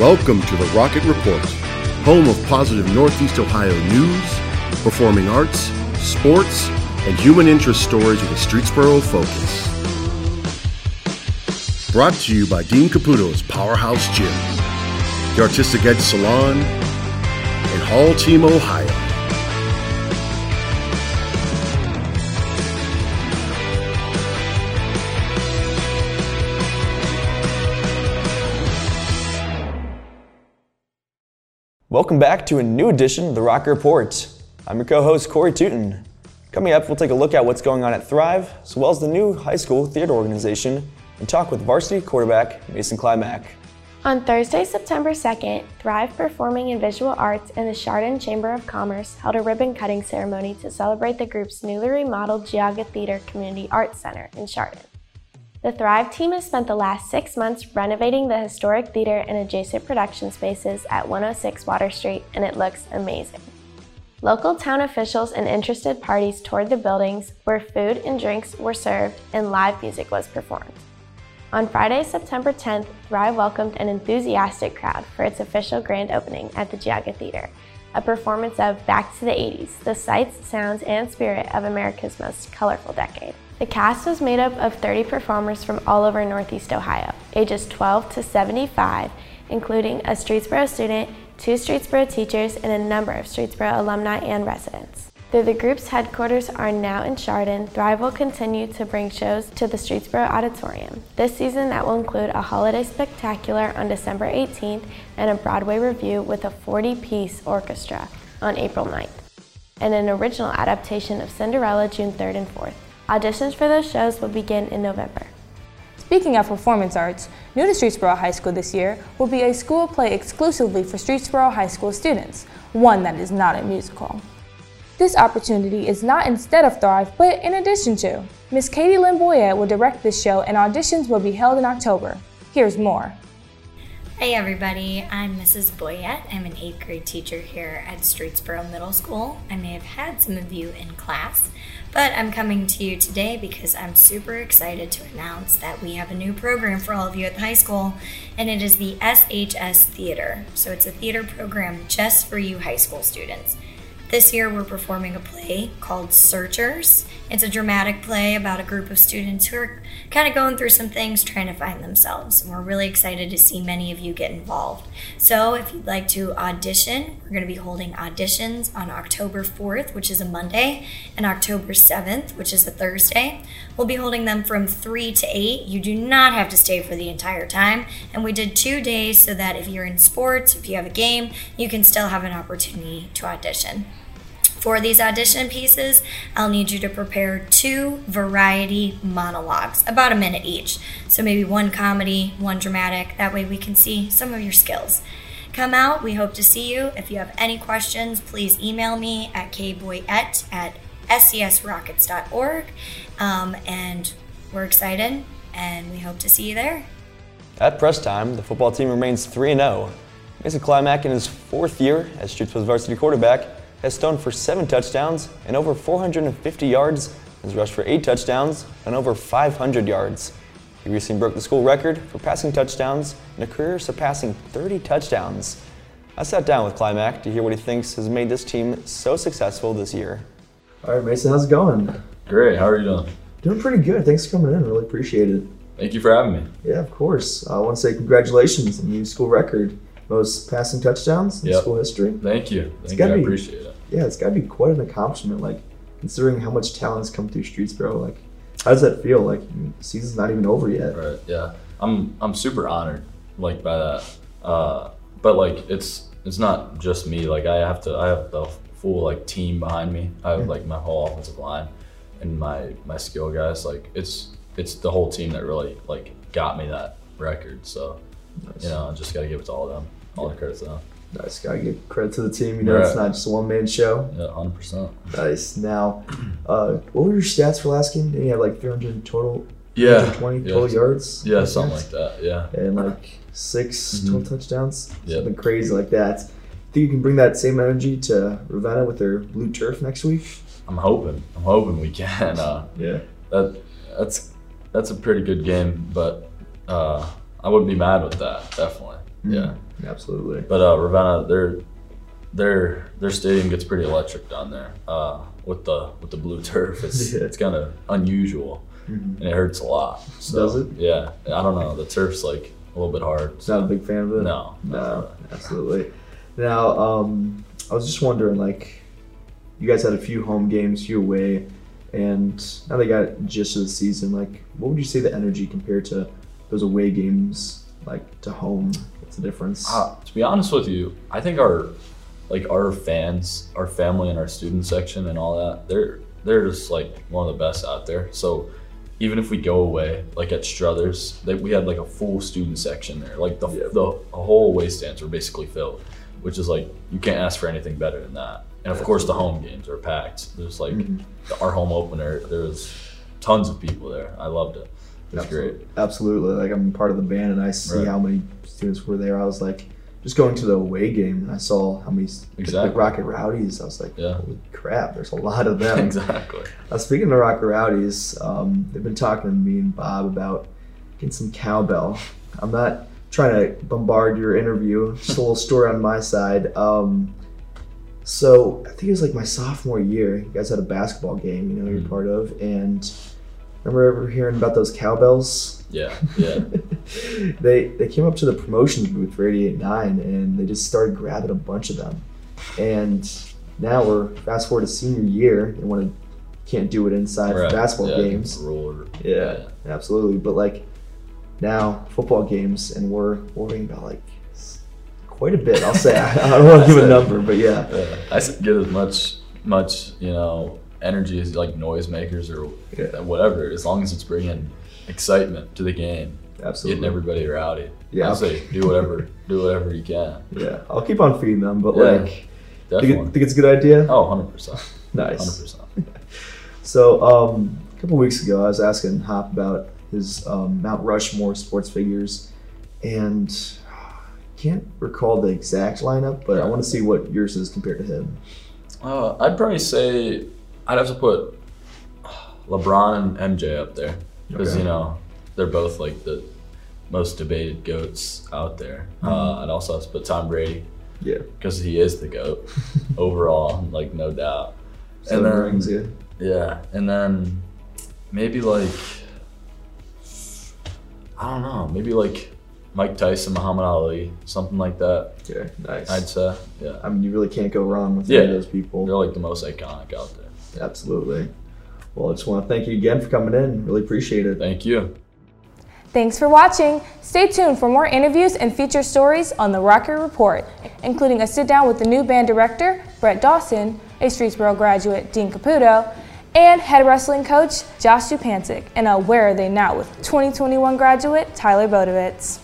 Welcome to the Rocket Report, home of positive Northeast Ohio news, performing arts, sports, and human interest stories with a Streetsboro focus. Brought to you by Dean Caputo's Powerhouse Gym, the Artistic Edge Salon, and Hall Team Ohio. Welcome back to a new edition of the Rocket Report. I'm your co-host Corey Tootin. Coming up, we'll take a look at what's going on at Thrive, as well as the new high school theater organization, and talk with varsity quarterback Maysun Klimak. On Thursday, September 2nd, Thrive Performing and Visual Arts and the Chardon Chamber of Commerce held a ribbon cutting ceremony to celebrate the group's newly remodeled Geauga Theater Community Arts Center in Chardon. The Thrive team has spent the last six months renovating the historic theater and adjacent production spaces at 106 Water Street, and it looks amazing. Local town officials and interested parties toured the buildings where food and drinks were served and live music was performed. On Friday, September 10th, Thrive welcomed an enthusiastic crowd for its official grand opening at the Geauga Theater, a performance of Back to the 80s, the sights, sounds, and spirit of America's most colorful decade. The cast was made up of 30 performers from all over Northeast Ohio, ages 12 to 75, including a Streetsboro student, two Streetsboro teachers, and a number of Streetsboro alumni and residents. Though the group's headquarters are now in Chardon, Thrive will continue to bring shows to the Streetsboro Auditorium. This season, that will include a holiday spectacular on December 18th and a Broadway revue with a 40 piece orchestra on April 9th, and an original adaptation of Cinderella June 3rd and 4th. Auditions for those shows will begin in November. Speaking of performance arts, new to Streetsboro High School this year will be a school play exclusively for Streetsboro High School students, one that is not a musical. This opportunity is not instead of Thrive, but in addition to. Miss Katie Lynn Boyette will direct this show and auditions will be held in October. Here's more. Hey everybody, I'm Mrs. Boyette. I'm an 8th grade teacher here at Streetsboro Middle School. I may have had some of you in class, but I'm coming to you today because I'm super excited to announce that we have a new program for all of you at the high school, and it is the SHS Theater. So it's a theater program just for you high school students. This year we're performing a play called Searchers. It's a dramatic play about a group of students who are kind of going through some things trying to find themselves. And we're really excited to see many of you get involved. So if you'd like to audition, we're going to be holding auditions on October 4th, which is a Monday, and October 7th, which is a Thursday. We'll be holding them from 3 to 8. You do not have to stay for the entire time. And we did two days so that if you're in sports, if you have a game, you can still have an opportunity to audition. For these audition pieces, I'll need you to prepare two variety monologues, about a minute each. So maybe one comedy, one dramatic. That way we can see some of your skills. Come out. We hope to see you. If you have any questions, please email me at kboyette at scsrockets.org. Um, and we're excited, and we hope to see you there. At press time, the football team remains 3 0. Maysun Klimak, in his fourth year as Streetsboro's varsity quarterback, has thrown for seven touchdowns and over 450 yards, has rushed for eight touchdowns and over 500 yards. He recently broke the school record for passing touchdowns in a career surpassing 30 touchdowns. I sat down with Klimak to hear what he thinks has made this team so successful this year. All right, Maysun, how's it going? Great. How are you doing? Doing pretty good. Thanks for coming in. Really appreciate it. Thank you for having me. Yeah, of course. I want to say congratulations on your school record. Most passing touchdowns in Yep. school history. Thank you. Thank you. I be- appreciate it. Yeah, it's got to be quite an accomplishment. Like, considering how much talent has come through Streetsboro. Like, how does that feel? Like, the season's not even over yet. Right. Yeah. I'm I'm super honored like by that. Uh, but like it's it's not just me. Like I have to I have the full like team behind me. I have like my whole offensive line and my my skill guys. Like it's it's the whole team that really like got me that record. So Nice. you know I just got to give it to all of them. All the credits them. Nice. Got to give credit to the team. You know, it's not just a one man show. Yeah, hundred percent. Nice. Now, uh, what were your stats for last game? Did you have like 300 total? Yeah. 320 yeah. total yards? Yeah, something like that. Yeah. and like 6 Mhm. total touchdowns. Yep. Something crazy like that. Think you can bring that same energy to Ravenna with their blue turf next week? I'm hoping. I'm hoping we can. Uh, Yeah. that that's that's a pretty good game, but uh, I wouldn't be mad with that. Definitely. Yeah. Absolutely. But uh, Ravenna, their their their stadium gets pretty electric down there uh, with the with the blue turf. It's it's kind of unusual, and it hurts a lot. So, Does it? Yeah. I don't know. The turf's like a little bit hard. It's not a big fan of it. No, no, absolutely. Now, um, I was just wondering, like, you guys had a few home games, few away, and now they got just of the season. Like, what would you say the energy compared to those away games, like to home? What's the difference? Uh, to be honest with you, I think our like our fans, our family, and our student section and all that, they're they're just like one of the best out there. So even if we go away, like at Struthers, they, we had like a full student section there. Like the Yeah. the whole away stands were basically filled, which is like you can't ask for anything better than that. And of course, the home games are packed. There's like Mhm. the, our home opener. There was tons of people there. I loved it. It was great. Absolutely. Like I'm part of the band, and I see Right. how many students were there. I was like, just going to the away game, and I saw how many like, Exactly. Rocket Rowdies. I was like, Yeah. holy crap, there's a lot of them. exactly. Uh, speaking of Rocket Rowdies, um, they've been talking to me and Bob about getting some cowbell. I'm not trying to bombard your interview. Just a little story on my side. Um, so I think it was like my sophomore year. You guys had a basketball game, you know, you're Mhm. part of, and remember ever hearing about those cowbells? Yeah. Yeah. they they came up to the promotions booth for 88.9 and they just started grabbing a bunch of them. And now we're fast forward to senior year. They want to can't do it inside Right. basketball Yeah, games. or- Yeah, absolutely. But like now football games, and we're worrying about like quite a bit. I'll say I, I don't want to give a number, but yeah, Yeah. I get as much much you know energy is like noisemakers or Yeah. whatever, as long as it's bringing excitement to the game, absolutely. getting everybody rowdy. Yeah. I say do whatever, do whatever you can. Yeah, I'll keep on feeding them, but Yeah, like, think, Definitely. it, think it's a good idea. oh, 100 percent. nice. Hundred percent. So um, a couple weeks ago, I was asking Hop about his um, Mount Rushmore sports figures, and can't recall the exact lineup, but I want to see what yours is compared to him. Uh, I'd probably say I'd have to put LeBron and MJ up there because Okay. you know they're both like the most debated goats out there. Mm-hmm. Uh, I'd also have to put Tom Brady Yeah, because he is the goat overall, like no doubt. seven then- rings. Yeah, Yeah, and then maybe like I don't know, maybe like Mike Tyson, Muhammad Ali, something like that. okay, nice. I'd say, yeah, I mean, you really can't go wrong with any of those people. they're like the most iconic out there. Absolutely. Well, I just want to thank you again for coming in. Really appreciate it. Thank you. Thanks for watching. Stay tuned for more interviews and feature stories on the Rocket Report, including a sit down with the new band director, Brett Dawson, a Streetsboro graduate, Dean Caputo, and head wrestling coach, Josh Dupancic, and a Where Are They Now with 2021 graduate, Tyler Bodovitz.